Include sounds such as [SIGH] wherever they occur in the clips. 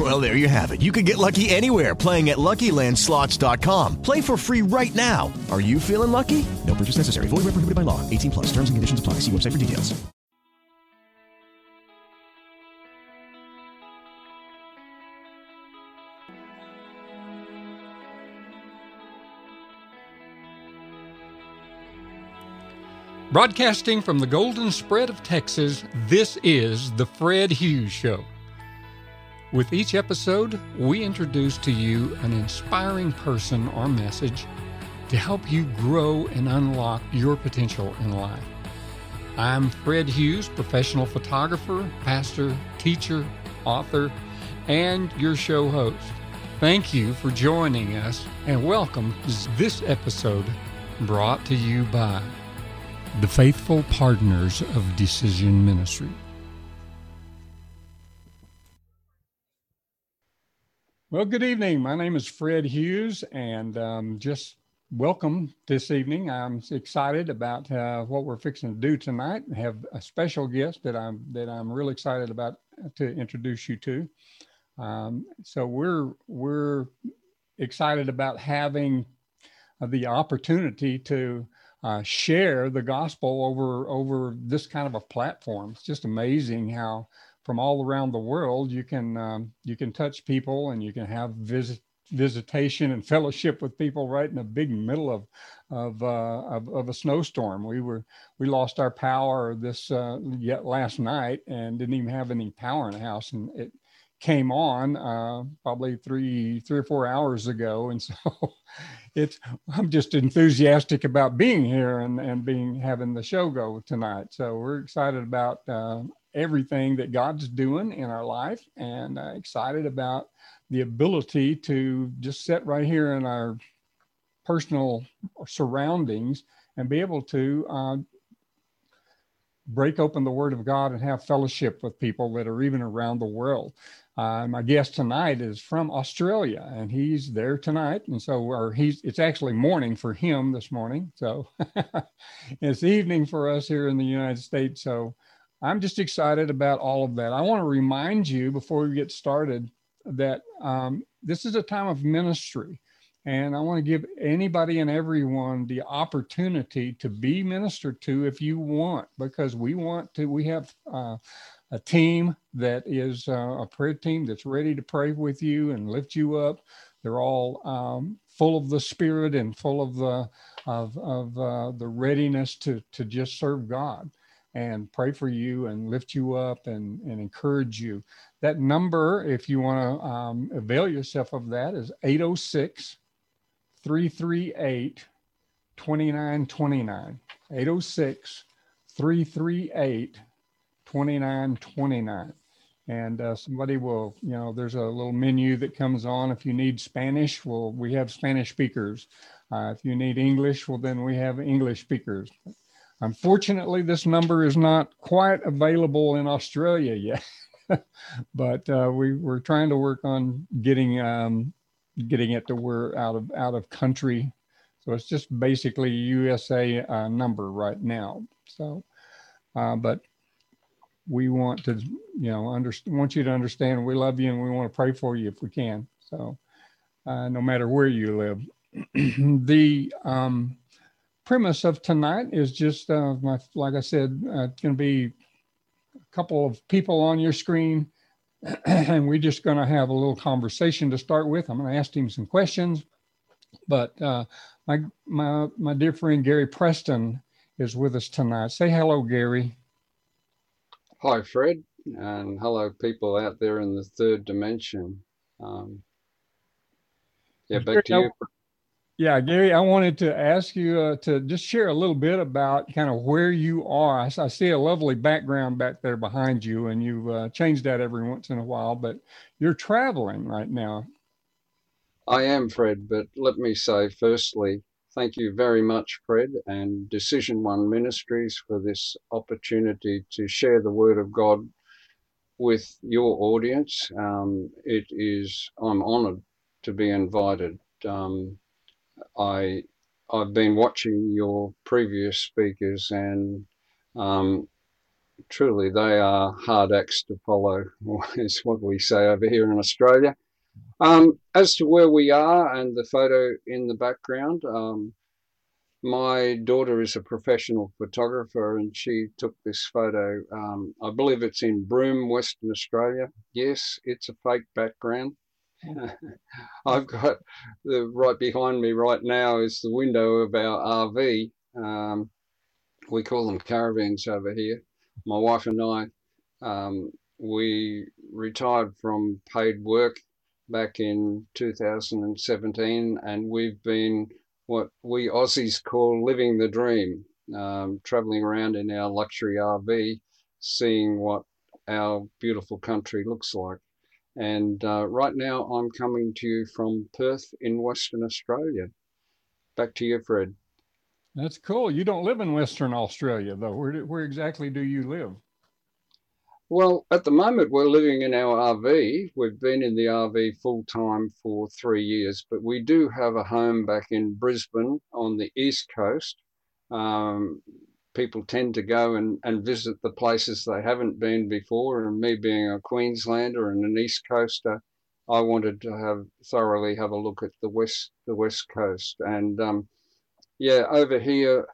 Well, there you have it. You can get lucky anywhere playing at LuckyLandSlots.com. Play for free right now. Are you feeling lucky? No purchase necessary. Void where prohibited by law. 18 plus. Terms and conditions apply. See website for details. Broadcasting from the Golden Spread of Texas, this is The Fred Hughes Show. With each episode, we introduce to you an inspiring person or message to help you grow and unlock your potential in life. I'm Fred Hughes, professional photographer, pastor, teacher, author, and your show host. Thank you for joining us and welcome to this episode brought to you by the faithful partners of Decision Ministry. Well, good evening. My name is Fred Hughes, and um, just welcome this evening. I'm excited about uh, what we're fixing to do tonight. I have a special guest that I'm that I'm really excited about to introduce you to. Um, so we're we're excited about having uh, the opportunity to uh, share the gospel over over this kind of a platform. It's just amazing how from all around the world you can um, you can touch people and you can have visit visitation and fellowship with people right in the big middle of of, uh, of, of a snowstorm. We were we lost our power this uh, yet last night and didn't even have any power in the house, and it came on uh, probably three three or four hours ago, and so [LAUGHS] it's I'm just enthusiastic about being here and and being having the show go tonight. So we're excited about uh, everything that God's doing in our life, and uh, excited about the ability to just sit right here in our personal surroundings and be able to uh, break open the Word of God and have fellowship with people that are even around the world. Uh, my guest tonight is from Australia, and he's there tonight. And so, or he's it's actually morning for him this morning. So [LAUGHS] it's evening for us here in the United States. So I'm just excited about all of that. I want to remind you before we get started that um, this is a time of ministry. And I want to give anybody and everyone the opportunity to be ministered to if you want, because we want to, we have uh, a team that is uh, a prayer team that's ready to pray with you and lift you up. They're all um, full of the Spirit and full of the of, of uh, the readiness to to just serve God and pray for you and lift you up and, and encourage you. That number, if you want to um, avail yourself of that, is 806 338 2929. 806 338 2929 and uh, somebody will you know there's a little menu that comes on if you need spanish well we have spanish speakers uh, if you need english well then we have english speakers unfortunately this number is not quite available in australia yet [LAUGHS] but uh, we, we're trying to work on getting um, getting it to where out of out of country. So it's just basically usa uh, number right now. So uh, but we want to, you know, under, want you to understand we love you and we want to pray for you if we can. So, uh, no matter where you live, [CLEARS THROAT] the um, premise of tonight is just, uh, my, like I said, uh, it's going to be a couple of people on your screen, [CLEARS THROAT] and we're just going to have a little conversation to start with. I'm going to ask him some questions, but uh, my my my dear friend Gary Preston is with us tonight. Say hello, Gary. Hi, Fred, and hello, people out there in the third dimension. Um, yeah, back to you. Yeah, Gary, I wanted to ask you uh, to just share a little bit about kind of where you are. I, I see a lovely background back there behind you, and you've uh, changed that every once in a while, but you're traveling right now. I am, Fred, but let me say firstly, thank you very much, Fred, and Decision One Ministries for this opportunity to share the Word of God with your audience. Um, it is, I'm honoured to be invited. Um, I, I've been watching your previous speakers, and um, truly they are hard acts to follow, [LAUGHS] is what we say over here in Australia. Um, as to where we are and the photo in the background, um, my daughter is a professional photographer and she took this photo. Um, I believe it's in Broome, Western Australia. Yes, it's a fake background. [LAUGHS] I've got the right behind me right now is the window of our RV. Um, we call them caravans over here. My wife and I, um, we retired from paid work back in 2017, and we've been what we Aussies call living the dream, um, traveling around in our luxury RV, seeing what our beautiful country looks like. And uh, right now, I'm coming to you from Perth in Western Australia. Back to you, Fred. That's cool. You don't live in Western Australia, though. Where, where exactly do you live? Well, at the moment, we're living in our RV. We've been in the RV full time for three years, but we do have a home back in Brisbane on the east coast. Um, people tend to go and, and visit the places they haven't been before. And me being a Queenslander and an East Coaster, I wanted to have thoroughly have a look at the west the west coast. And um, yeah, over here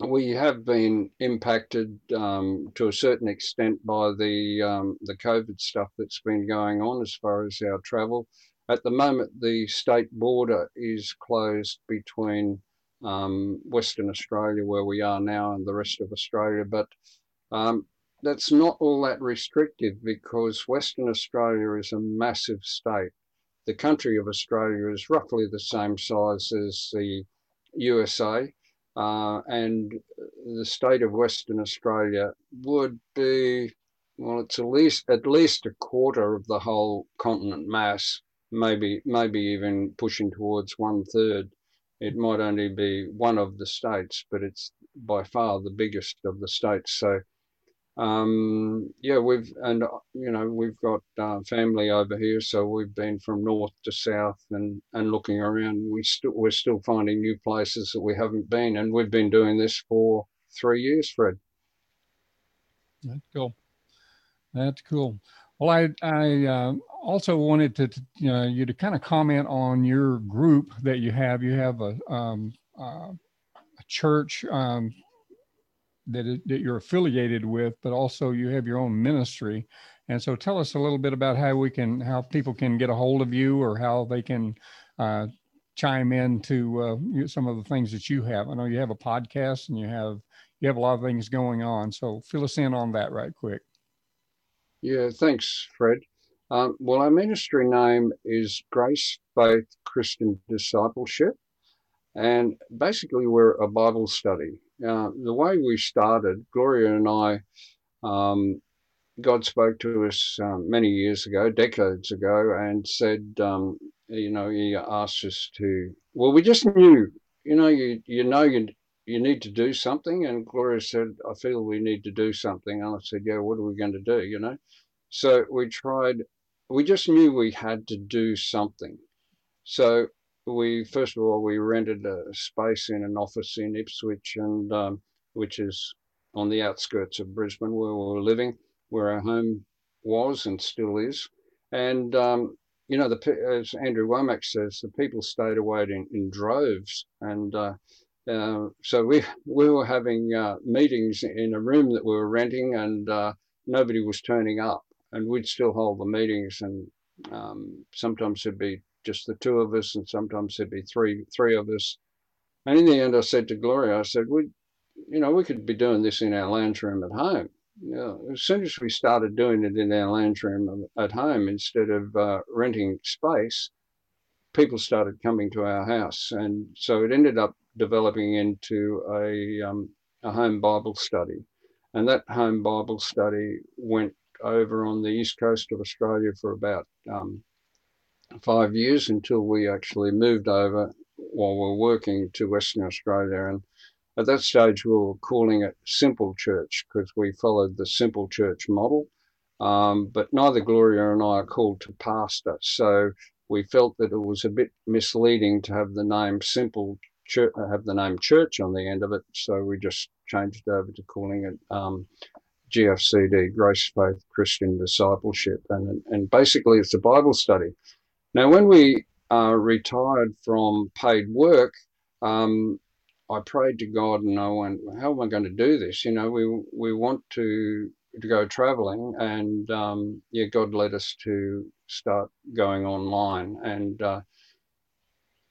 we have been impacted um, to a certain extent by the um, the COVID stuff that's been going on as far as our travel. At the moment, the state border is closed between um, Western Australia, where we are now, and the rest of Australia. But um, that's not all that restrictive because Western Australia is a massive state. The country of Australia is roughly the same size as the USA uh, and the state of Western Australia would be well, it's at least at least a quarter of the whole continent mass, maybe maybe even pushing towards one third. It might only be one of the states, but it's by far the biggest of the states. So um, yeah, we've and you know we've got uh, family over here, so we've been from north to south and and looking around. We still we're still finding new places that we haven't been, and we've been doing this for three years, Fred. That's cool. That's cool. Well, I I uh, also wanted to you know you to kind of comment on your group that you have. You have a um, uh, a church um, that, that you're affiliated with, but also you have your own ministry. And so tell us a little bit about how we can, how people can get a hold of you or how they can uh, chime in to uh, some of the things that you have. I know you have a podcast and you have, you have a lot of things going on. So fill us in on that right quick. Yeah, thanks, Fred. Um, well, our ministry name is Grace Faith Christian Discipleship. And basically, we're a Bible study. Uh, the way we started, Gloria and I, um, God spoke to us um, many years ago, decades ago, and said, um, you know, He asked us to. Well, we just knew, you know, you you know you you need to do something, and Gloria said, I feel we need to do something, and I said, yeah, what are we going to do? You know, so we tried. We just knew we had to do something. So we first of all we rented a space in an office in Ipswich, and um, which is on the outskirts of Brisbane, where we were living, where our home was and still is. And um, you know, the as Andrew Wommack says, the people stayed away in, in droves, and uh, uh, so we we were having uh, meetings in a room that we were renting, and uh, nobody was turning up, and we'd still hold the meetings, and um, sometimes there'd be just the two of us, and sometimes there'd be three three of us. And in the end, I said to Gloria, I said, we, you know, we could be doing this in our lounge room at home. You know, as soon as we started doing it in our lounge room at home instead of uh, renting space, people started coming to our house, and so it ended up developing into a um, a home Bible study, and that home Bible study went over on the east coast of Australia for about um, five years until we actually moved over while we're working to Western Australia. And at that stage, we were calling it Simple Church because we followed the Simple Church model. Um, but neither Gloria and I are called to pastor. So we felt that it was a bit misleading to have the name Simple Church, have the name Church on the end of it. So we just changed over to calling it um, GFCD, Grace Faith Christian Discipleship. And, and basically, it's a Bible study. Now, when we uh, retired from paid work, um, I prayed to God and I went, how am I going to do this? You know, we, we want to, to go traveling and, um, yeah, God led us to start going online and, uh,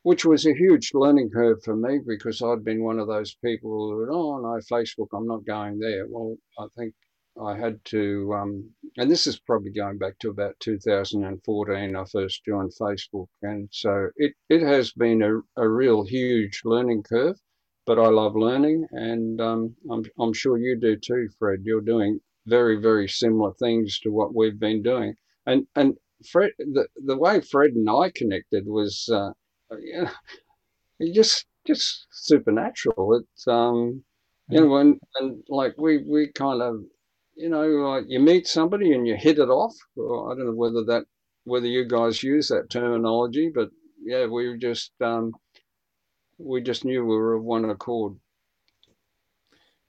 which was a huge learning curve for me because I'd been one of those people who, oh no, Facebook, I'm not going there. Well, I think I had to, um, and this is probably going back to about 2014. I first joined Facebook, and so it it has been a, a real huge learning curve. But I love learning, and um, I'm I'm sure you do too, Fred. You're doing very very similar things to what we've been doing, and and Fred, the the way Fred and I connected was, uh, you know, just just supernatural. It's um, you know, and, and like we we kind of you know, like you meet somebody and you hit it off. Well, I don't know whether that whether you guys use that terminology, but yeah, we just um, we just knew we were of one accord.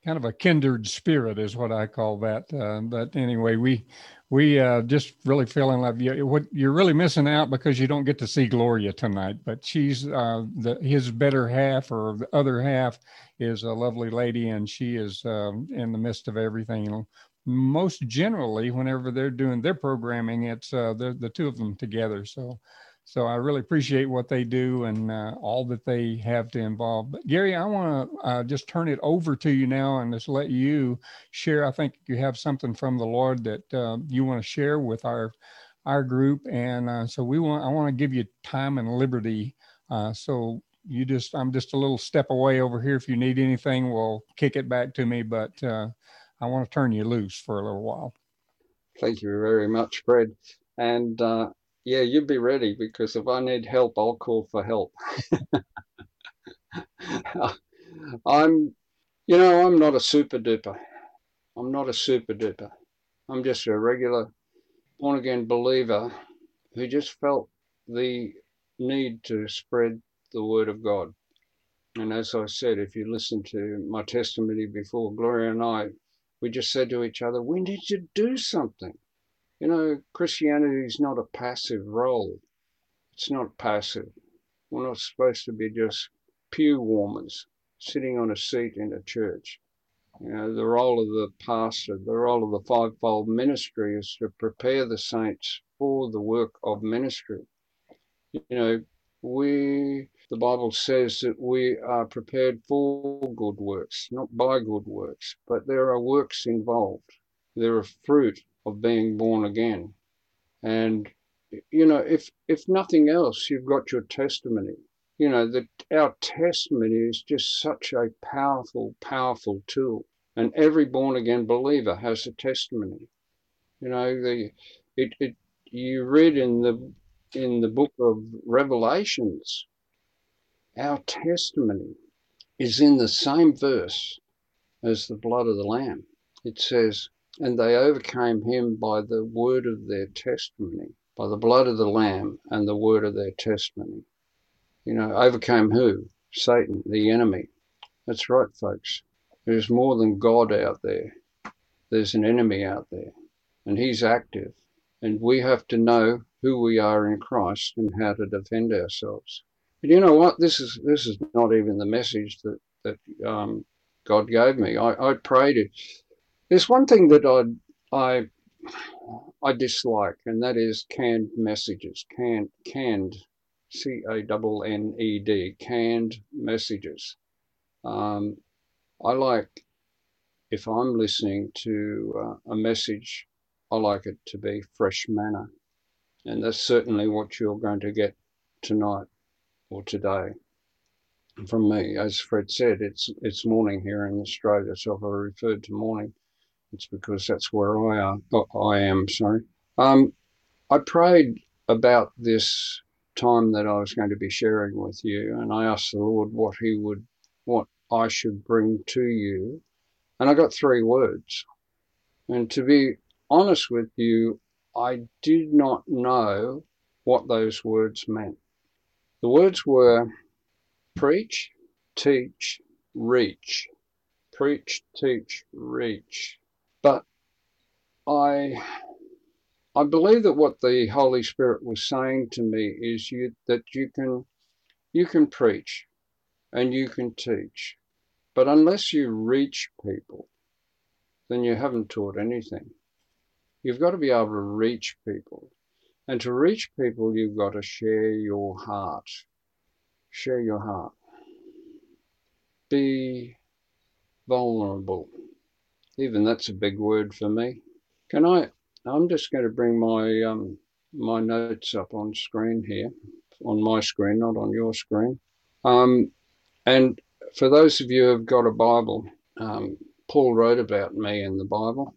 Kind of a kindred spirit is what I call that. Uh, but anyway, we we uh, just really fell in love. You, what you're really missing out because you don't get to see Gloria tonight, but she's uh, the his better half or the other half is a lovely lady, and she is um, in the midst of everything most generally whenever they're doing their programming it's uh, the, the two of them together so so i really appreciate what they do and uh, all that they have to involve. But gary i want to uh, just turn it over to you now and just let you share. I think you have something from the lord that uh, you want to share with our our group. And uh, so we want i want to give you time and liberty. Uh, so you just i'm just a little step away over here. If you need anything we'll kick it back to me. But I want to turn you loose for a little while. Thank you very much, Fred. And uh, yeah, you'd be ready because if I need help, I'll call for help. [LAUGHS] I'm, you know, I'm not a super duper. I'm not a super duper. I'm just a regular born again believer who just felt the need to spread the word of God. And as I said, if you listen to my testimony before, Gloria and I we just said to each other, we need to do something. You know, Christianity is not a passive role. It's not passive. We're not supposed to be just pew warmers sitting on a seat in a church. You know, the role of the pastor, the role of the fivefold ministry is to prepare the saints for the work of ministry. You know, we the Bible says that we are prepared for good works, not by good works, but there are works involved. There are fruit of being born again. And you know, if if nothing else, you've got your testimony. You know, that our testimony is just such a powerful, powerful tool. And every born again believer has a testimony. You know, the it, it you read in the in the book of Revelations our testimony is in the same verse as the blood of the Lamb. It says, And they overcame him by the word of their testimony, by the blood of the Lamb and the word of their testimony. You know, overcame who? Satan, the enemy. That's right, folks. There's more than God out there. There's an enemy out there, and he's active. And we have to know who we are in Christ and how to defend ourselves. But you know what? This is this is not even the message that that um, God gave me. I, I prayed it. There's one thing that I I I dislike, and that is canned messages. Canned canned, C A N N E D, canned messages. Um, I like if I'm listening to uh, a message, I like it to be fresh manna, and that's certainly what you're going to get tonight or today. From me, as Fred said, it's it's morning here in Australia, so I referred to morning, it's because that's where I am. Oh, I am sorry. Um, I prayed about this time that I was going to be sharing with you, and I asked the Lord what He would, what I should bring to you, and I got three words. And to be honest with you, I did not know what those words meant. The words were preach, teach, reach. Preach, teach, reach. But I I believe that what the Holy Spirit was saying to me is you that you can you can preach and you can teach, but unless you reach people, then you haven't taught anything. You've got to be able to reach people. And to reach people, you've got to share your heart. Share your heart. Be vulnerable. Even that's a big word for me. Can I I'm just going to bring my um, my notes up on screen here, on my screen, not on your screen. Um, and for those of you who've got a Bible, um, Paul wrote about me in the Bible.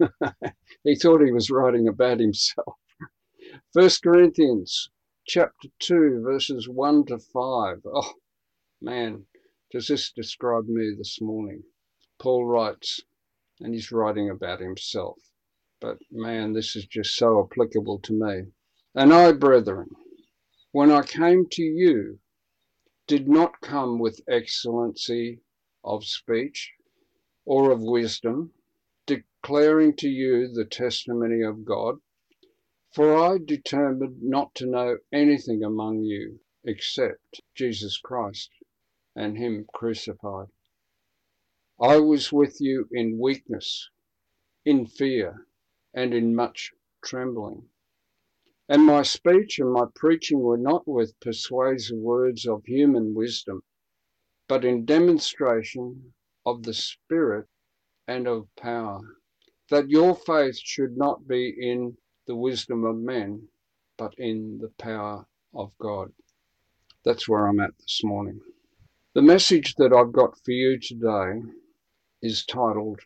[LAUGHS] he thought he was writing about himself. [LAUGHS] First Corinthians chapter 2, verses 1 to 5. Oh, man, does this describe me this morning? Paul writes, and he's writing about himself. But man, this is just so applicable to me. And I, brethren, when I came to you, did not come with excellency of speech or of wisdom, declaring to you the testimony of God. For I determined not to know anything among you except Jesus Christ and Him crucified. I was with you in weakness, in fear, and in much trembling. And my speech and my preaching were not with persuasive words of human wisdom, but in demonstration of the Spirit and of power, that your faith should not be in the wisdom of men, but in the power of God. That's where I'm at this morning. The message that I've got for you today is titled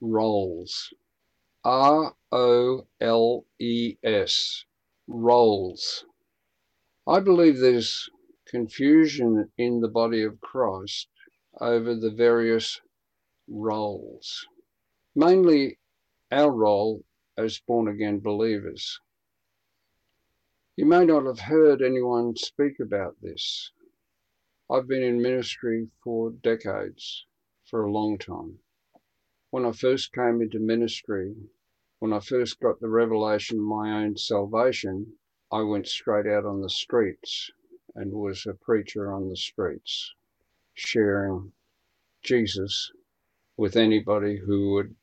Roles. R O L E S, roles. I believe there's confusion in the body of Christ over the various roles, mainly our role as born again believers. You may not have heard anyone speak about this. I've been in ministry for decades, for a long time when I first came into ministry, when I first got the revelation of my own salvation, I went straight out on the streets and was a preacher on the streets, sharing Jesus with anybody who would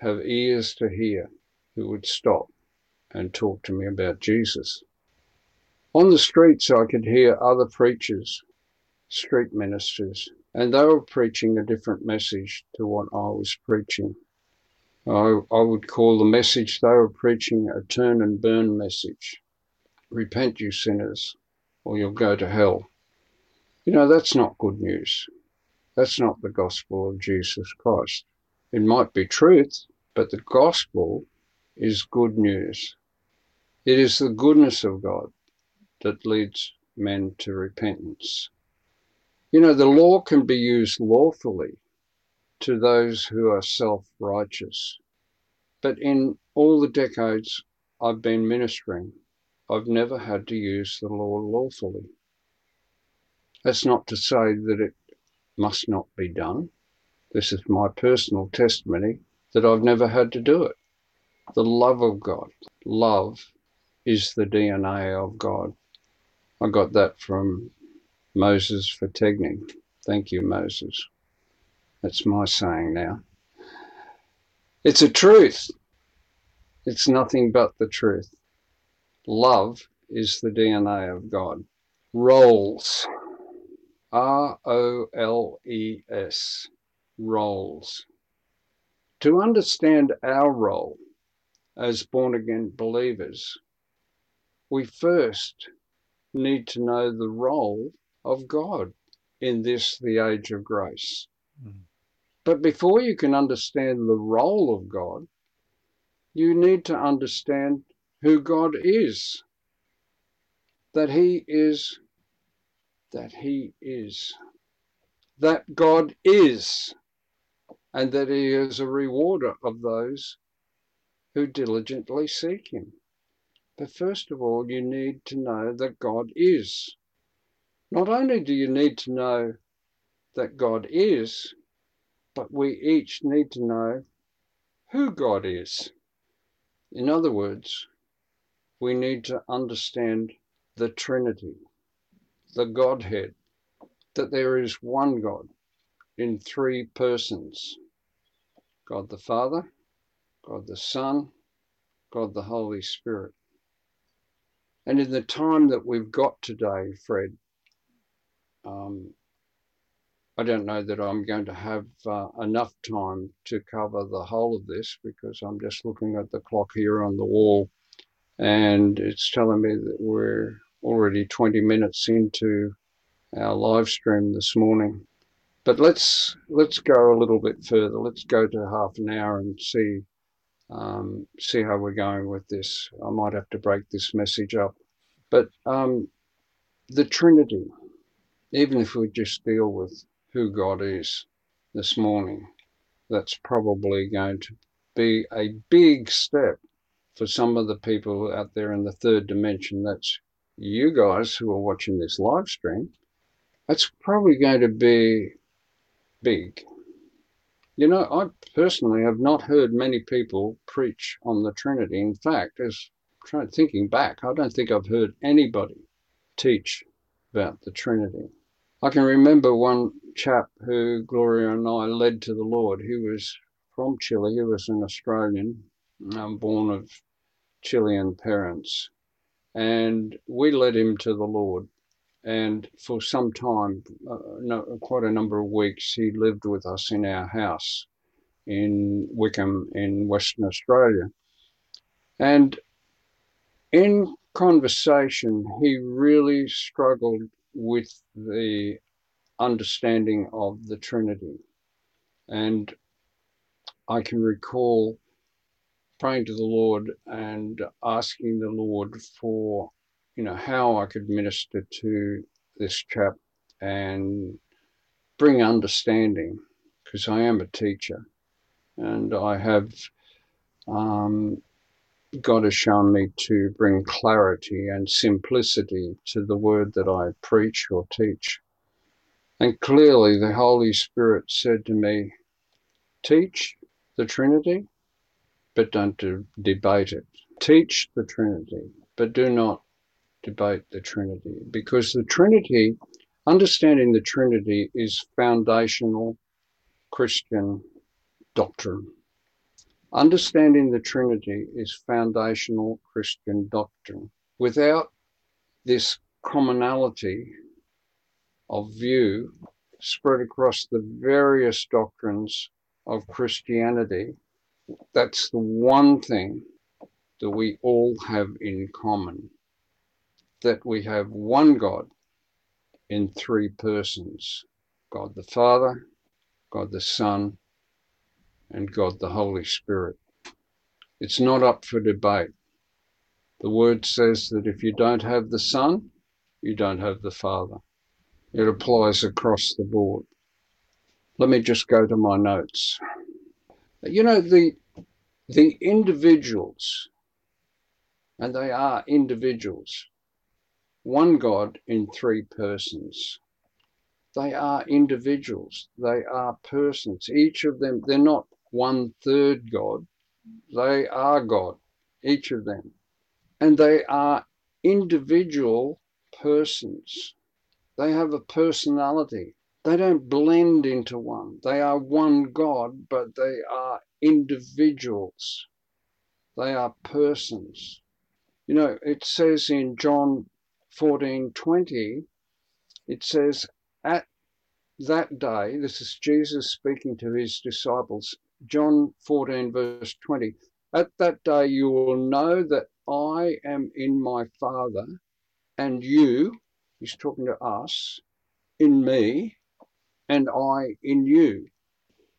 have ears to hear, who would stop and talk to me about Jesus. On the streets, I could hear other preachers, street ministers, and they were preaching a different message to what I was preaching. I, I would call the message they were preaching a turn and burn message. Repent, you sinners, or you'll go to hell. You know, that's not good news. That's not the gospel of Jesus Christ. It might be truth, but the gospel is good news. It is the goodness of God that leads men to repentance. You know, the law can be used lawfully to those who are self righteous. But in all the decades I've been ministering, I've never had to use the law lawfully. That's not to say that it must not be done. This is my personal testimony that I've never had to do it. The love of God. Love is the DNA of God. I got that from Moses Foutigny. Thank you, Moses. That's my saying now. It's a truth. It's nothing but the truth. Love is the DNA of God. Roles. R O L E S. Roles. To understand our role as born again believers, we first need to know the role of God in this, the age of grace. Mm. But before you can understand the role of God, you need to understand who God is. that He is, that He is, that God is, and that He is a rewarder of those who diligently seek Him. But first of all, you need to know that God is. Not only do you need to know that God is, but we each need to know who God is. In other words, we need to understand the Trinity, the Godhead, that there is one God in three persons God the Father, God the Son, God the Holy Spirit. And in the time that we've got today, Fred, um, I don't know that I'm going to have uh, enough time to cover the whole of this because I'm just looking at the clock here on the wall and it's telling me that we're already 20 minutes into our live stream this morning. But let's let's go a little bit further. Let's go to half an hour and see um, see how we're going with this. I might have to break this message up, but um, the Trinity, even if we just deal with who God is this morning, that's probably going to be a big step for some of the people out there in the third dimension. That's you guys who are watching this live stream. That's probably going to be big. You know, I personally have not heard many people preach on the Trinity. In fact, as trying thinking back, I don't think I've heard anybody teach about the Trinity. I can remember one chap who Gloria and I led to the Lord. He was from Chile. He was an Australian, um, born of Chilean parents. And we led him to the Lord. And for some time, uh, no, quite a number of weeks, he lived with us in our house in Wickham in Western Australia. And in conversation, he really struggled with the understanding of the Trinity. And I can recall praying to the Lord and asking the Lord for, you know, how I could minister to this chap and bring understanding, because I am a teacher and I have um, God has shown me to bring clarity and simplicity to the word that I preach or teach. And clearly, the Holy Spirit said to me, Teach the Trinity, but don't debate it. Teach the Trinity, but do not debate the Trinity. Because the Trinity, understanding the Trinity, is foundational Christian doctrine. Understanding the Trinity is foundational Christian doctrine. Without this commonality of view spread across the various doctrines of Christianity, that's the one thing that we all have in common that we have one God in three persons God the Father, God the Son, and God the Holy Spirit. It's not up for debate. The word says that if you don't have the Son, you don't have the Father. It applies across the board. Let me just go to my notes. You know, the, the individuals, and they are individuals, one God in three persons. They are individuals. They are persons. Each of them, they're not one third God. They are God, each of them. And they are individual persons. They have a personality. They don't blend into one. They are one God, but they are individuals. They are persons. You know, it says in John 14 20, it says, At that day, this is Jesus speaking to his disciples, John 14, verse 20. At that day you will know that I am in my Father, and you, he's talking to us, in me, and I in you.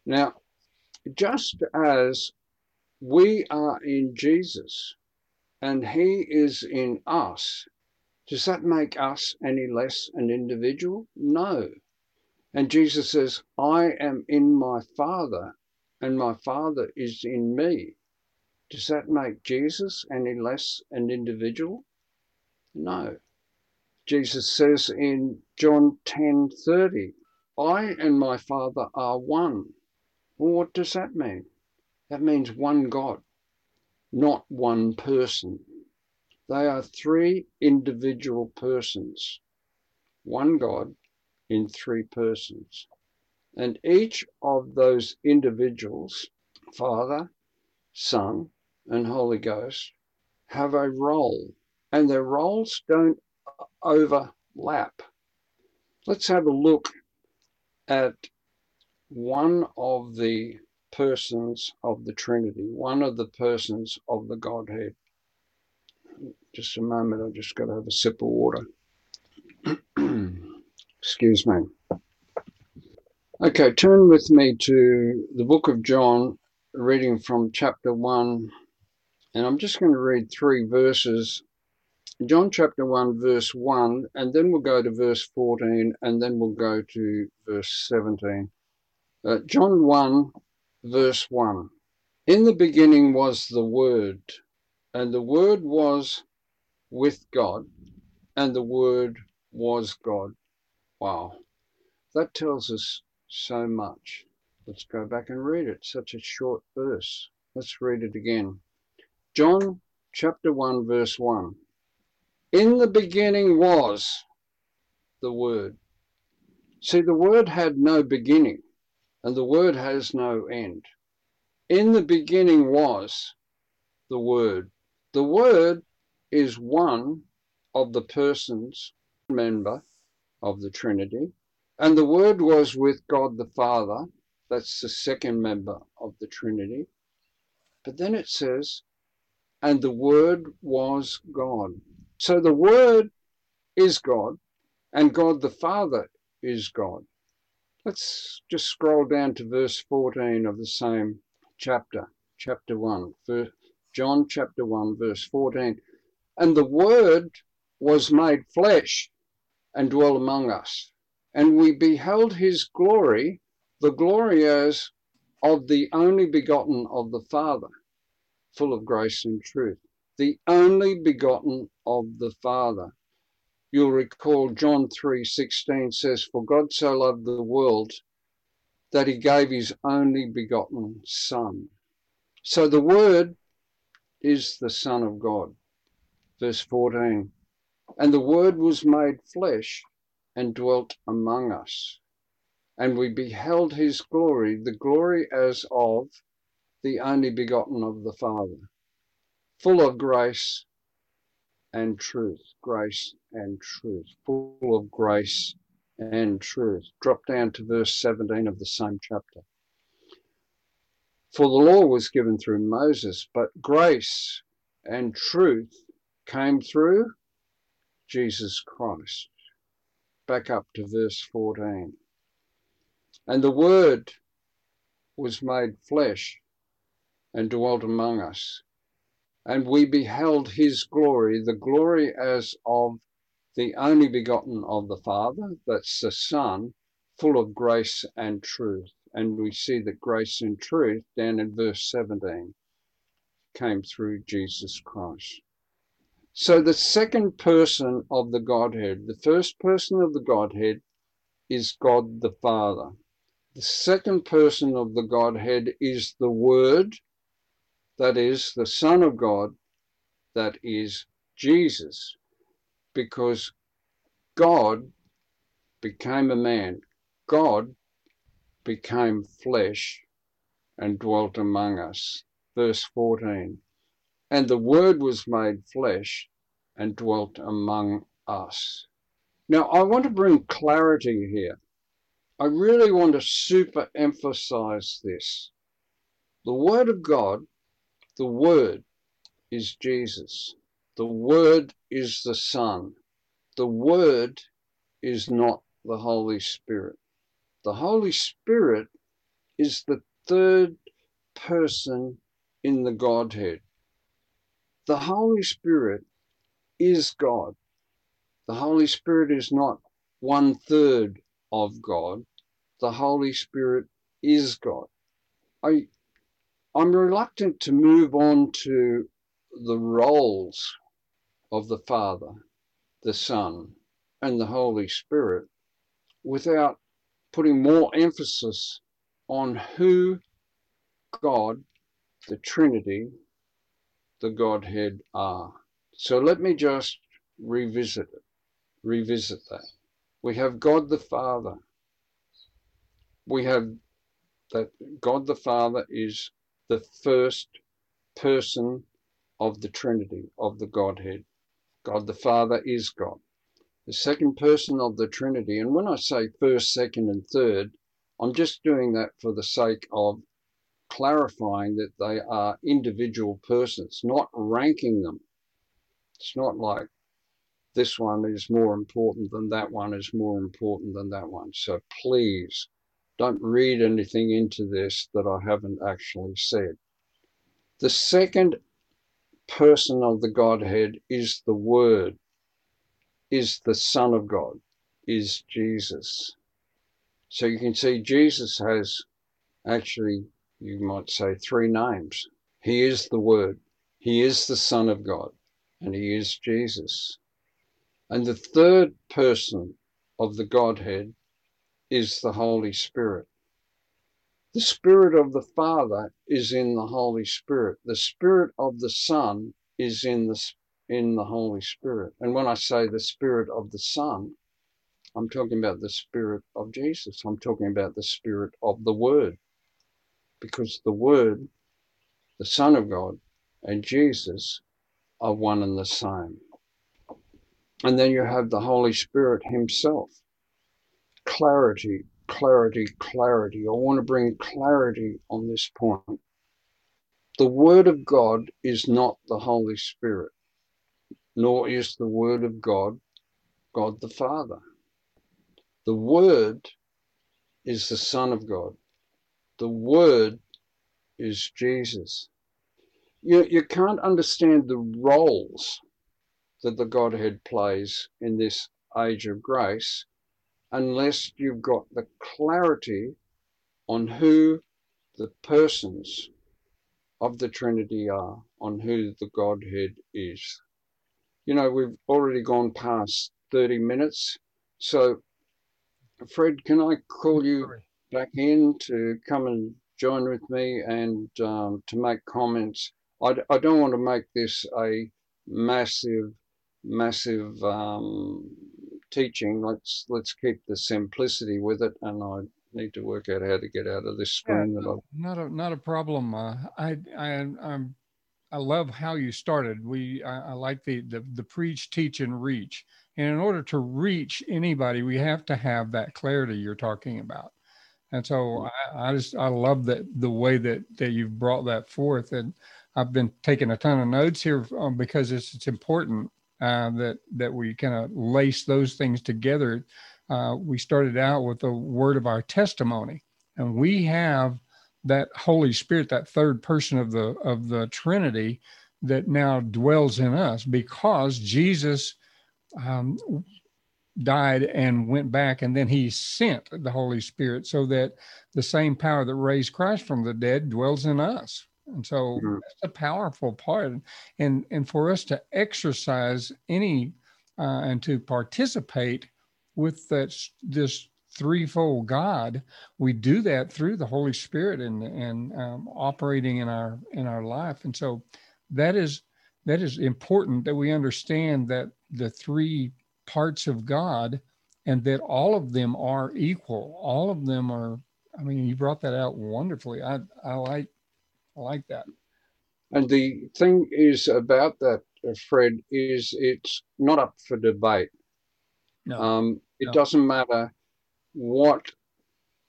Now, just as we are in Jesus and he is in us, Does that make us any less an individual? No. And Jesus says, I am in my Father, and my Father is in me. Does that make Jesus any less an individual? No. Jesus says in John 10:30, I and my Father are one. Well, what does that mean? That means one God, not one person. They are three individual persons, one God in three persons. And each of those individuals, Father, Son, and Holy Ghost, have a role, and their roles don't overlap. Let's have a look at one of the persons of the Trinity, one of the persons of the Godhead. Just a moment, I've just got to have a sip of water. [CLEARS THROAT] Excuse me. Okay, turn with me to the book of John, reading from chapter 1, and I'm just going to read three verses. John chapter 1, verse 1, and then we'll go to verse 14, and then we'll go to verse 17. Uh, John 1, verse 1. In the beginning was the Word, and the Word was with God, and the Word was God. Wow, that tells us so much. Let's go back and read it. Such a short verse. Let's read it again. John chapter 1, verse 1. In the beginning was the Word. See, the Word had no beginning and the Word has no end. In the beginning was the Word. The Word is one of the persons, member of the Trinity, and the Word was with God the Father. That's the second member of the Trinity. But then it says, and the Word was God. So the Word is God, and God the Father is God. Let's just scroll down to verse 14 of the same chapter, chapter 1, John chapter 1, verse 14. And the Word was made flesh and dwelt among us, and we beheld his glory, the glory as of the only begotten of the Father, full of grace and truth. The only begotten of the Father. You'll recall John 3:16 says, "For God so loved the world that he gave his only begotten Son." So the Word is the Son of God. Verse 14. And the Word was made flesh and dwelt among us. And we beheld his glory, the glory as of the only begotten of the Father, full of grace and truth, grace and truth, full of grace and truth. Drop down to verse 17 of the same chapter. For the law was given through Moses, but grace and truth came through Jesus Christ. Back up to verse 14. And the Word was made flesh and dwelt among us and we beheld his glory, the glory as of the only begotten of the Father, that's the Son, full of grace and truth. And we see that grace and truth down in verse 17 came through Jesus Christ. So the second person of the Godhead, the first person of the Godhead is God the Father. The second person of the Godhead is the Word, that is the Son of God, that is Jesus, because God became a man. God became flesh and dwelt among us. Verse 14. And the Word was made flesh and dwelt among us. Now, I want to bring clarity here. I really want to super emphasize this. The Word of God the Word is Jesus. The Word is the Son. The Word is not the Holy Spirit. The Holy Spirit is the third person in the Godhead. The Holy Spirit is God. The Holy Spirit is not one third of God. The Holy Spirit is God. I, I'm reluctant to move on to the roles of the Father, the Son, and the Holy Spirit without putting more emphasis on who God, the Trinity, the Godhead are. So let me just revisit it, revisit that. We have God the Father. We have that God the Father is the first person of the Trinity, of the Godhead. God the Father is God. The second person of the Trinity, and when I say first, second, and third, I'm just doing that for the sake of clarifying that they are individual persons, not ranking them. It's not like this one is more important than that one is more important than that one. So please don't read anything into this that I haven't actually said. The second person of the Godhead is the Word, is the Son of God, is Jesus. So you can see Jesus has actually, you might say, three names. He is the Word, He is the Son of God, and He is Jesus. And the third person of the Godhead is the Holy Spirit. The Spirit of the Father is in the Holy Spirit. The Spirit of the Son is in the in the Holy Spirit. And when I say the Spirit of the Son, I'm talking about the Spirit of Jesus. I'm talking about the Spirit of the Word. Because the Word, the Son of God, and Jesus are one and the same. And then you have the Holy Spirit Himself. Clarity, clarity, clarity. I want to bring clarity on this point. The Word of God is not the Holy Spirit, nor is the Word of God God the Father. The Word is the Son of God. The Word is Jesus. You, you can't understand the roles that the Godhead plays in this age of grace unless you've got the clarity on who the persons of the Trinity are, on who the Godhead is. You know, we've already gone past 30 minutes. So, Fred, can I call you back in to come and join with me and um, to make comments? I, I don't want to make this a massive massive um, teaching. Let's let's keep the simplicity with it, and I need to work out how to get out of this screen. Yeah, that not a not a problem. Uh, I I I'm, I love how you started. We I, I like the, the the preach, teach, and reach. And in order to reach anybody, we have to have that clarity you're talking about. And so. I, I just I love that the way that that you've brought that forth. And I've been taking a ton of notes here um, because it's it's important uh, that that we kind of lace those things together. Uh, we started out with the word of our testimony, and we have that Holy Spirit, that third person of the of the Trinity, that now dwells in us because Jesus um, died and went back, and then He sent the Holy Spirit, so that the same power that raised Christ from the dead dwells in us. And so mm-hmm. that's a powerful part. And and for us to exercise any uh, and to participate with that this threefold God, we do that through the Holy Spirit and and um, operating in our in our life. And so that is that is important that we understand that the three parts of God and that all of them are equal. All of them are. I mean, you brought that out wonderfully. I I like I like that. And the thing is about that, uh, Fred, is it's not up for debate. No. Um, it no. doesn't matter what,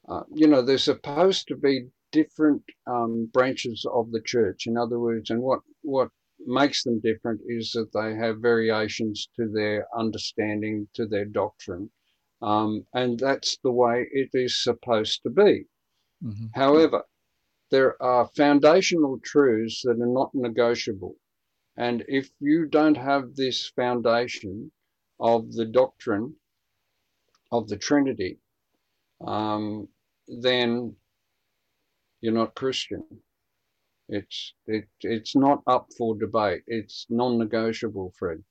uh, you know, there's supposed to be different um, branches of the church. In other words, and what, what makes them different is that they have variations to their understanding, to their doctrine. Um, and that's the way it is supposed to be. Mm-hmm. However, there are foundational truths that are not negotiable. And if you don't have this foundation, of the doctrine of the Trinity, um, then you're not Christian. It's it it's not up for debate. It's non-negotiable, Fred.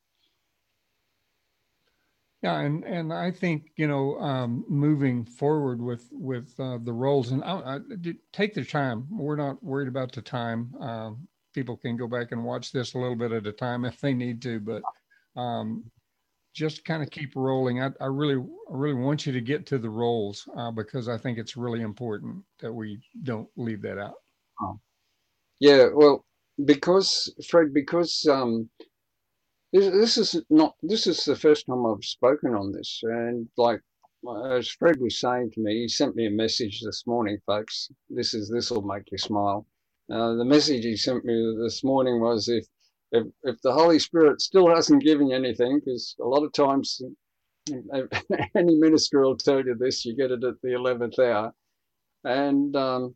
Yeah, and and I think you know um, moving forward with with uh, the roles, and I, I, take the time. We're not worried about the time. Um, people can go back and watch this a little bit at a time if they need to, but um, just kind of keep rolling. I, I really I really want you to get to the roles uh, because I think it's really important that we don't leave that out. Oh. Yeah, well, because Fred, because um, this, this is not this is the first time I've spoken on this, and like as Fred was saying to me, he sent me a message this morning, folks. This is this will make you smile. Uh, the message he sent me this morning was if if if the Holy Spirit still hasn't given you anything, because a lot of times [LAUGHS] any minister will tell you this, you get it at the eleventh hour, and um,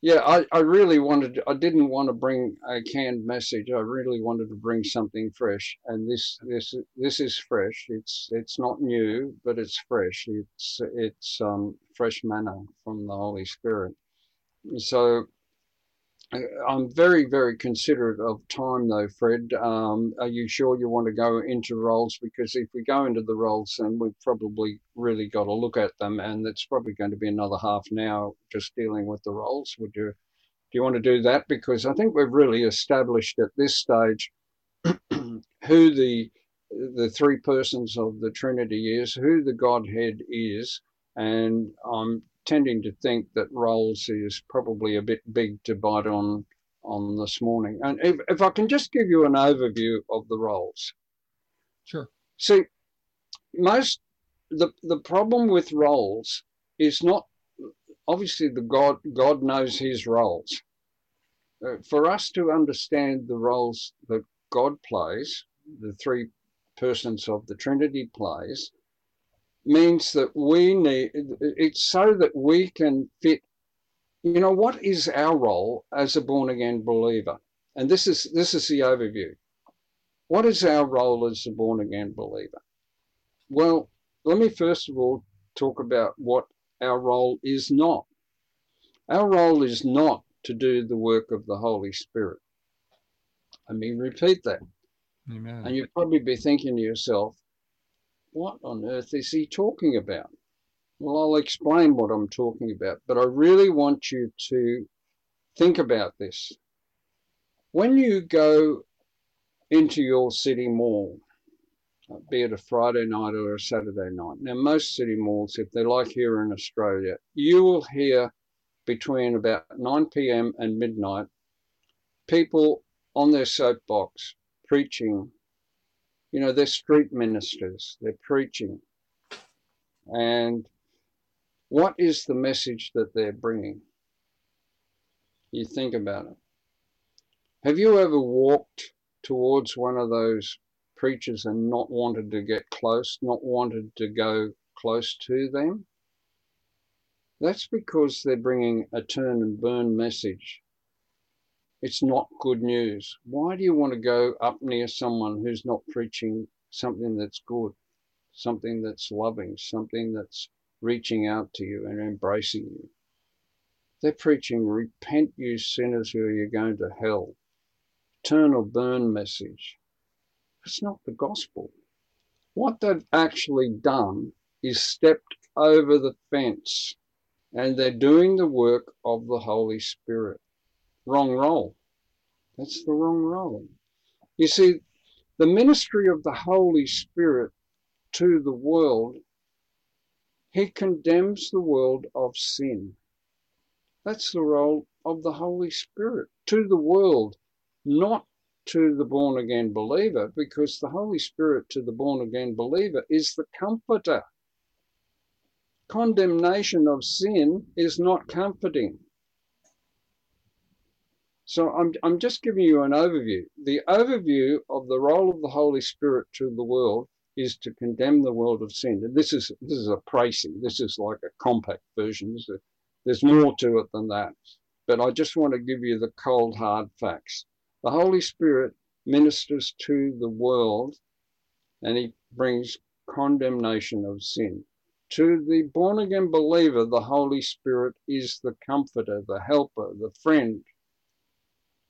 yeah, I, I really wanted, I didn't want to bring a canned message. I really wanted to bring something fresh. And this, this, this is fresh. It's, it's not new, but it's fresh. It's, it's, um, fresh manna from the Holy Spirit. So I'm very, very considerate of time, though, Fred. Um, are you sure you want to go into roles? Because if we go into the roles, then we've probably really got to look at them, and it's probably going to be another half an hour just dealing with the roles. Would you? Do you want to do that? Because I think we've really established at this stage [CLEARS THROAT] who the the three persons of the Trinity is, who the Godhead is, and I'm tending to think that roles is probably a bit big to bite on on this morning. And if, if I can just give you an overview of the roles. Sure. See, most the the problem with roles is not obviously the God God knows his roles. Uh, for us to understand the roles that God plays, the three persons of the Trinity plays, means that we need it's so that we can fit you know what is our role as a born again believer? And this is this is the overview. What is our role as a born again believer? Well let me first of all talk about what our role is not. Our role is not to do the work of the holy spirit. Let me repeat that. Amen. and you'd probably be thinking to yourself what on earth is he talking about? Well, I'll explain what I'm talking about, but I really want you to think about this. When you go into your city mall, be it a Friday night or a Saturday night, now most city malls, if they're like here in Australia, you will hear between about 9 p.m. and midnight people on their soapbox preaching you know, they're street ministers, they're preaching. And what is the message that they're bringing? You think about it. Have you ever walked towards one of those preachers and not wanted to get close, not wanted to go close to them? That's because they're bringing a turn and burn message it's not good news. Why do you want to go up near someone who's not preaching something that's good, something that's loving, something that's reaching out to you and embracing you? They're preaching, repent, you sinners, or you're going to hell. Turn or burn message. It's not the gospel. What they've actually done is stepped over the fence and they're doing the work of the Holy Spirit wrong role. That's the wrong role. You see, the ministry of the Holy Spirit to the world, he condemns the world of sin. That's the role of the Holy Spirit to the world, not to the born again believer, because the Holy Spirit to the born again believer is the comforter. Condemnation of sin is not comforting. So I'm, I'm just giving you an overview. The overview of the role of the Holy Spirit to the world is to condemn the world of sin. And this is this is a précis. This is like a compact version. A, there's more to it than that. But I just want to give you the cold hard facts. The Holy Spirit ministers to the world and he brings condemnation of sin. To the born again believer, the Holy Spirit is the comforter, the helper, the friend.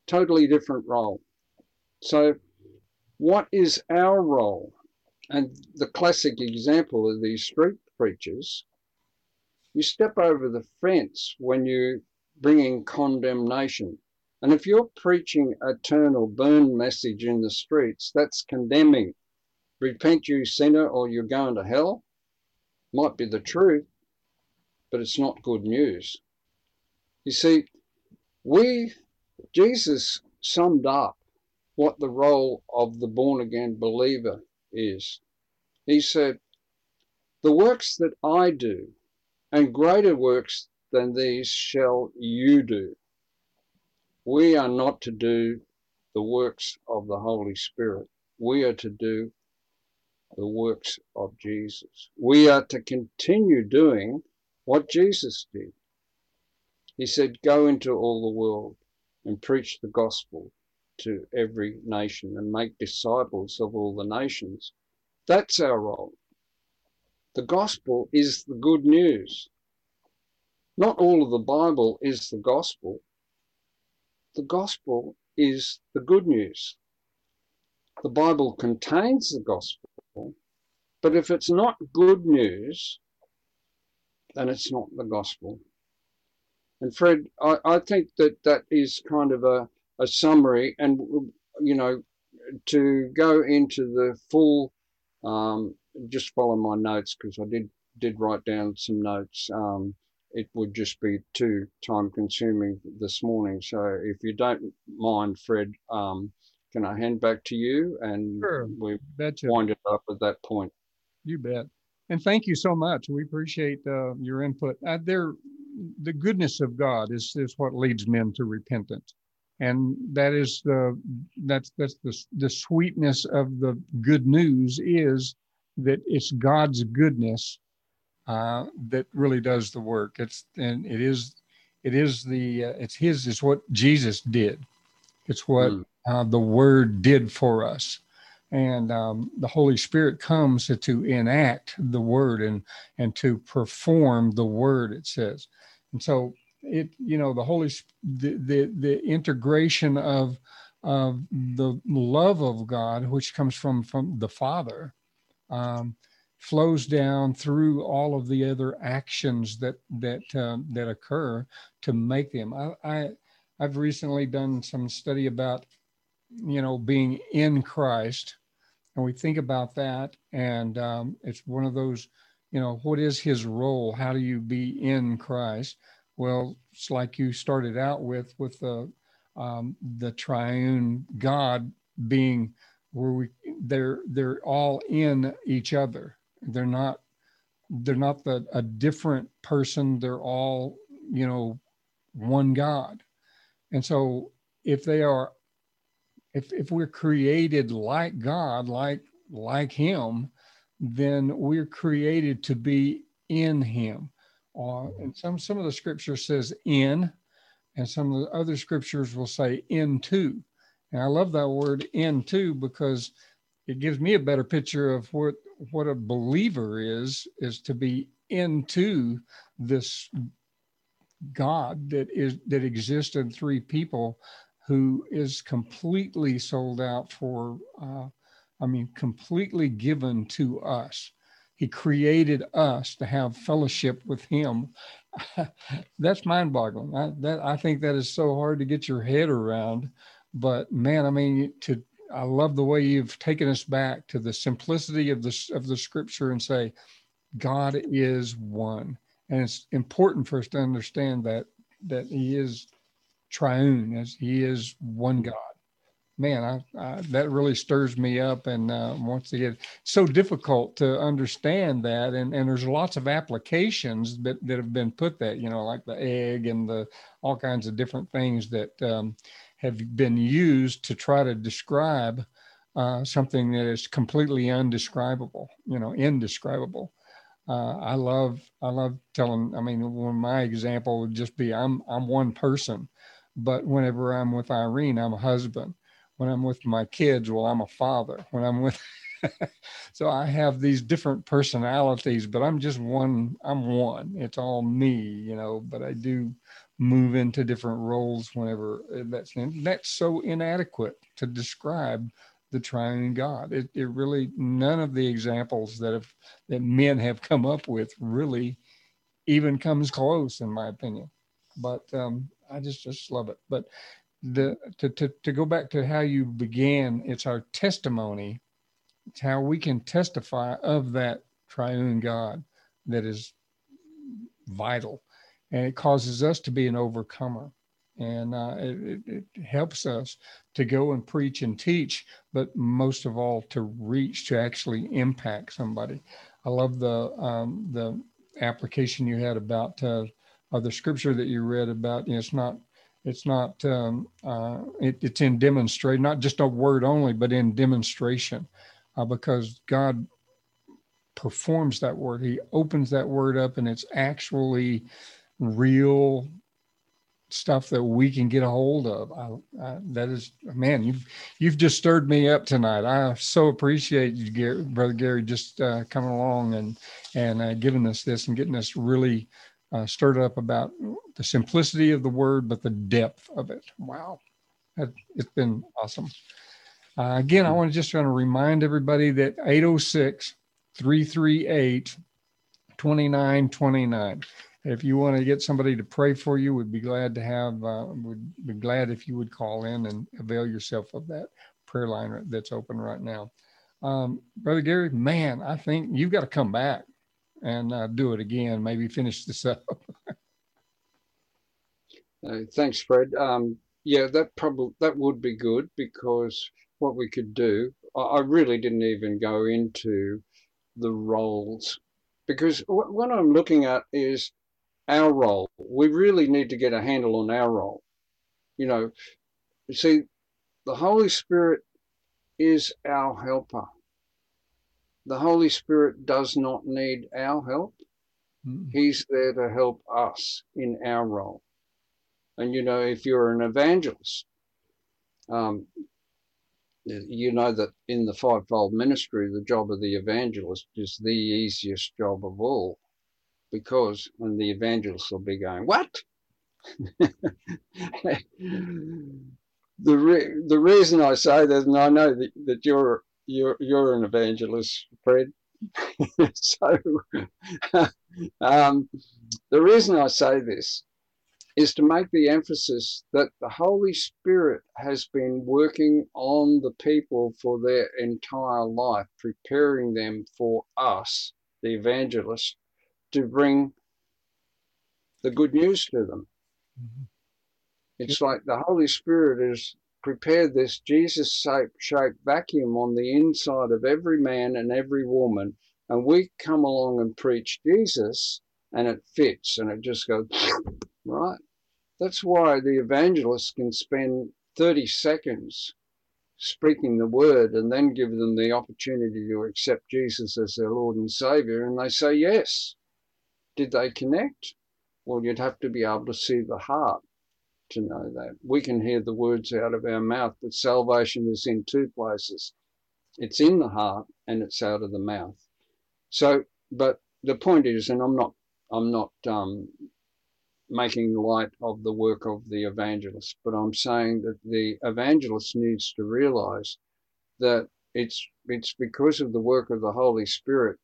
Totally different role. So, what is our role? And the classic example of these street preachers, you step over the fence when you bring in condemnation. And if you're preaching a turn or burn message in the streets, that's condemning. Repent, you sinner, or you're going to hell might be the truth, but it's not good news. You see, we, Jesus summed up what the role of the born again believer is. He said, The works that I do, and greater works than these shall you do. We are not to do the works of the Holy Spirit. We are to do the works of Jesus. We are to continue doing what Jesus did. He said, Go into all the world and preach the gospel to every nation and make disciples of all the nations. That's our role. The gospel is the good news. Not all of the Bible is the gospel. The gospel is the good news. The Bible contains the gospel, but if it's not good news, then it's not the gospel. And Fred, I, I think that that is kind of a, a summary, and you know, to go into the full, um, just follow my notes because I did did write down some notes. Um, it would just be too time consuming this morning. So if you don't mind, Fred, um, can I hand back to you and Sure. we Betcha. wind it up at that point? You bet. And thank you so much. We appreciate uh, your input. Uh, there, the goodness of God is is what leads men to repentance, and that is the that's that's the the sweetness of the good news is that it's God's goodness uh, that really does the work. It's and it is it is the uh, it's His is what Jesus did. It's what Mm. uh, the Word did for us and um, the Holy Spirit comes to, to enact the word and and to perform the word. It says, and so it you know the Holy the the, the integration of of the love of God, which comes from from the Father, um, flows down through all of the other actions that that um, that occur to make them. I, I I've recently done some study about you know being in Christ and we think about that and um, it's one of those you know what is his role? How do you be in christ? Well it's like you started out with with the um, the triune god being where we they're they're all in each other. They're not they're not the a different person. They're all you know one god. And so if they are if if we're created like God, like like Him, then we're created to be in Him. Uh, and some some of the scripture says in, and some of the other scriptures will say into. And I love that word into because it gives me a better picture of what what a believer is is to be into this God that is that exists in three people who is completely sold out for, uh, I mean, completely given to us. He created us to have fellowship with Him. [LAUGHS] That's mind-boggling. I, that I think that is so hard to get your head around. But man, I mean, to I love the way you've taken us back to the simplicity of the of the Scripture and say, God is one, and it's important for us to understand that that He is triune as he is one mm-hmm. god man I, I that really stirs me up and uh, once again so difficult to understand that and and there's lots of applications that that have been put that you know like the egg and the all kinds of different things that um, have been used to try to describe uh, something that is completely undescribable you know indescribable uh, I love I love telling. I mean, one my example would just be I'm I'm one person, but whenever I'm with Irene, I'm a husband. When I'm with my kids, well, I'm a father. When I'm with [LAUGHS] so I have these different personalities, but I'm just one. I'm one. It's all me, you know. But I do move into different roles whenever uh, that's that's so inadequate to describe the triune God. It, it really none of the examples that have that men have come up with really even comes close, in my opinion. But um, I just just love it. But the to, to to go back to how you began, it's our testimony. It's how we can testify of that triune God that is vital, and it causes us to be an overcomer and uh, it, it, helps us to go and preach and teach, but most of all to reach to actually impact somebody. I love the um, the application you had about uh, the scripture that you read about. You know, it's not it's not um, uh, it, it's in demonstration, not just a word only, but in demonstration, uh, because God performs that word. He opens that word up, and it's actually real stuff that we can get a hold of. I, I, that is, man, you've you've just stirred me up tonight. I so appreciate you, Gary, brother Gary, just uh, coming along and and uh, giving us this and getting us really uh, stirred up about the simplicity of the word, but the depth of it. Wow, it's been awesome. Uh, again, I want to just want to remind everybody that 806 338 2929 if you want to get somebody to pray for you, we'd be glad to have, uh, would be glad if you would call in and avail yourself of that prayer line that's open right now. Um, Brother Gary, man, I think you've got to come back and uh, do it again, maybe finish this up. [LAUGHS] uh, thanks, Fred. Um, yeah, that probably, that would be good because what we could do, I, I really didn't even go into the roles because what I'm looking at is our role. We really need to get a handle on our role. You know, you see, the Holy Spirit is our helper. The Holy Spirit does not need our help. Mm. He's there to help us in our role. And you know, if you're an evangelist, um, you know that in the fivefold ministry, the job of the evangelist is the easiest job of all because when the evangelists will be going, What? [LAUGHS] the re- the reason I say that, and I know that, that you're you're you're an evangelist, Fred. [LAUGHS] so [LAUGHS] um, the reason I say this is to make the emphasis that the Holy Spirit has been working on the people for their entire life, preparing them for us, the evangelists, to bring the good news to them. Mm-hmm. It's like the Holy Spirit has prepared this Jesus shaped vacuum on the inside of every man and every woman. And we come along and preach Jesus and it fits and it just goes, [SNIFFS] right? That's why the evangelist can spend 30 seconds speaking the word and then give them the opportunity to accept Jesus as their Lord and Savior. And they say yes. Did they connect? Well, you'd have to be able to see the heart to know that. We can hear the words out of our mouth, but salvation is in two places it's in the heart and it's out of the mouth. So, but the point is, and I'm not, I'm not um, making light of the work of the evangelist, but I'm saying that the evangelist needs to realize that it's it's because of the work of the Holy Spirit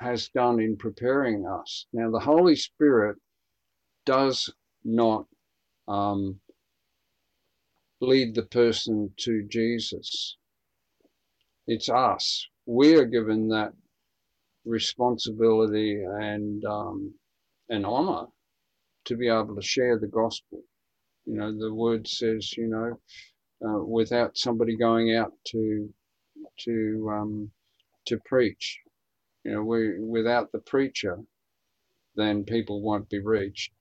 has done in preparing us. Now, the Holy Spirit does not um, lead the person to Jesus. It's us. We are given that responsibility and um, and honor to be able to share the gospel. You know, the word says, you know, uh, without somebody going out to to um, to preach, you know, we, without the preacher, then people won't be reached.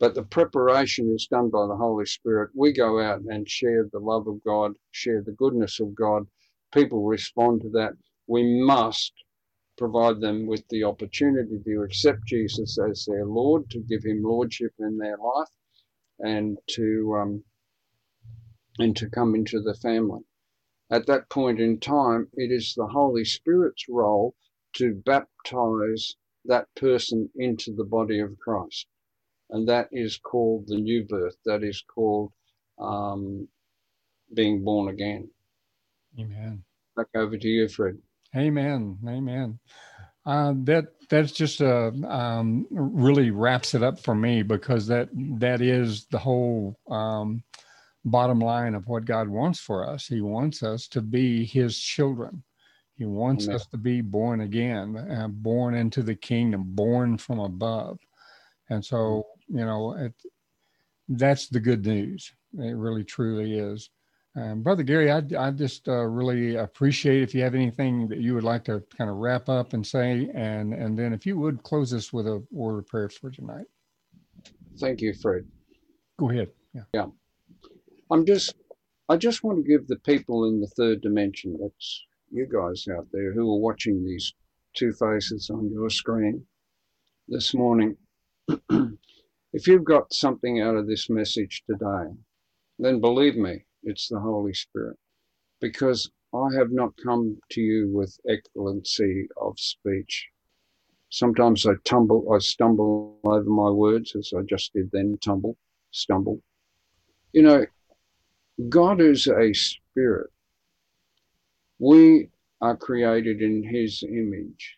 But the preparation is done by the Holy Spirit. We go out and share the love of God, share the goodness of God. People respond to that. We must provide them with the opportunity to accept Jesus as their Lord, to give Him lordship in their life, and to um, and to come into the family. at that point in time, it is the Holy Spirit's role to baptize that person into the body of Christ. And that is called the new birth. That is called um, being born again. Amen. Back over to you, Fred. Amen. Amen. Uh, that that's just uh, um, really wraps it up for me because that that is the whole um, bottom line of what God wants for us. He wants us to be His children. He wants Amen. us to be born again, uh, born into the kingdom, born from above. And so, you know, it, that's the good news. It really, truly is. Um, Brother Gary, I, I just uh, really appreciate if you have anything that you would like to kind of wrap up and say, and and then if you would close us with a word of prayer for tonight. Thank you, Fred. Go ahead. Yeah. Yeah. I'm just, I just want to give the people in the third dimension, that's you guys out there who are watching these two faces on your screen this morning. [CLEARS THROAT] if you've got something out of this message today, then believe me, it's the Holy Spirit. Because I have not come to you with excellency of speech. Sometimes I tumble, I stumble over my words as I just did then, tumble, stumble. You know, God is a spirit. We are created in his image.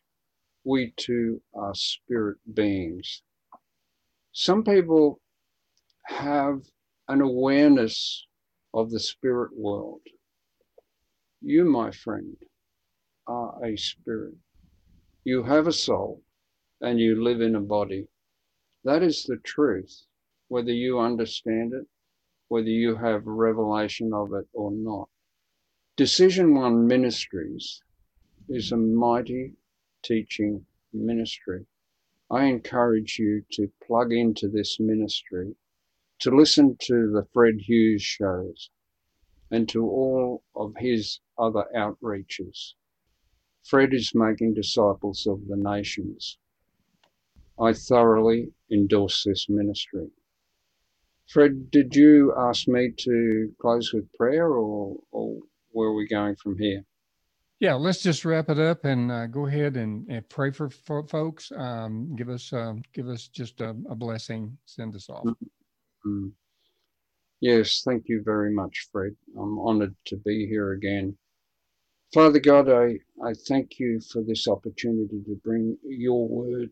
We too are spirit beings. Some people have an awareness of the spirit world. You, my friend, are a spirit. You have a soul and you live in a body. That is the truth, whether you understand it, whether you have revelation of it or not. Decision One Ministries is a mighty teaching ministry. I encourage you to plug into this ministry, to listen to the Fred Hughes shows, and to all of his other outreaches. Fred is making disciples of the nations. I thoroughly endorse this ministry. Fred, did you ask me to close with prayer or, or where are we going from here? Yeah, let's just wrap it up and uh, go ahead and, and, pray for, for folks. Um, give us uh, give us just a, a, blessing. Send us off. Mm-hmm. Yes, thank you very much, Fred. I'm honored to be here again. Father God, I, I thank you for this opportunity to bring your word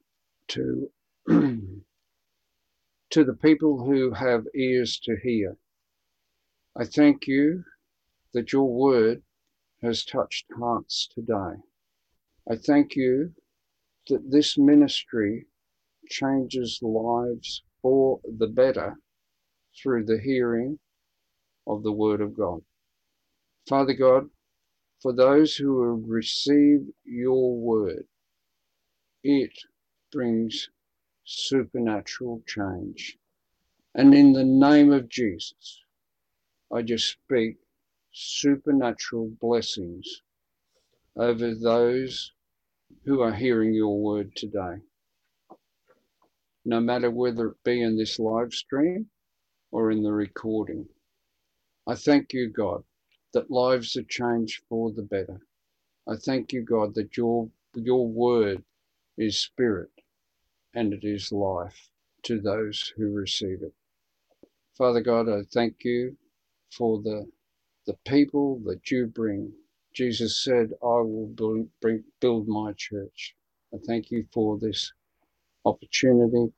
to [CLEARS THROAT] to the people who have ears to hear. I thank you that your word has touched hearts today. I thank you that this ministry changes lives for the better through the hearing of the word of God. Father God, for those who have received your word, it brings supernatural change. And in the name of Jesus, I just speak supernatural blessings over those who are hearing your word today. No matter whether it be in this live stream or in the recording. I thank you, God, that lives are changed for the better. I thank you, God, that your, your word is spirit and it is life to those who receive it. Father God, I thank you for the the people that you bring. Jesus said, I will build, my church. I thank you for this opportunity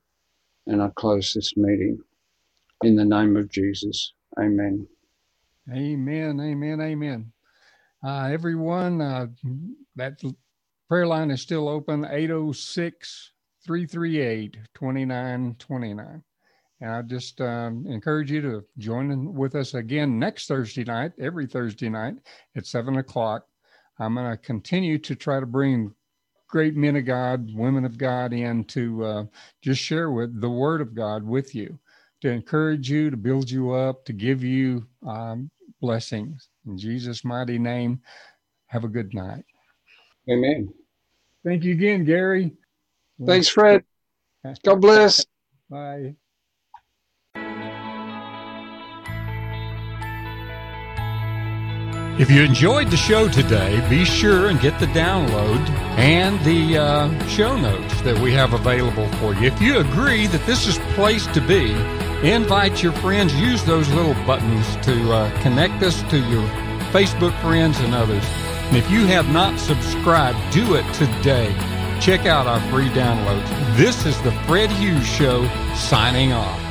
and I close this meeting in the name of Jesus. Amen. Amen. Amen. Amen. Uh, everyone, uh, that prayer line is still open 806 338 2929. And I just um, encourage you to join in with us again next Thursday night, every Thursday night at seven o'clock. I'm going to continue to try to bring great men of God, women of God in to uh, just share with the Word of God with you, to encourage you, to build you up, to give you um, blessings. In Jesus' mighty name, have a good night. Amen. Thank you again, Gary. Thanks, Fred. God bless. Bye. If you enjoyed the show today, be sure and get the download and the uh, show notes that we have available for you. If you agree that this is place to be, invite your friends. Use those little buttons to uh, connect us to your Facebook friends and others. And if you have not subscribed, do it today. Check out our free downloads. This is the Fred Hughes Show signing off.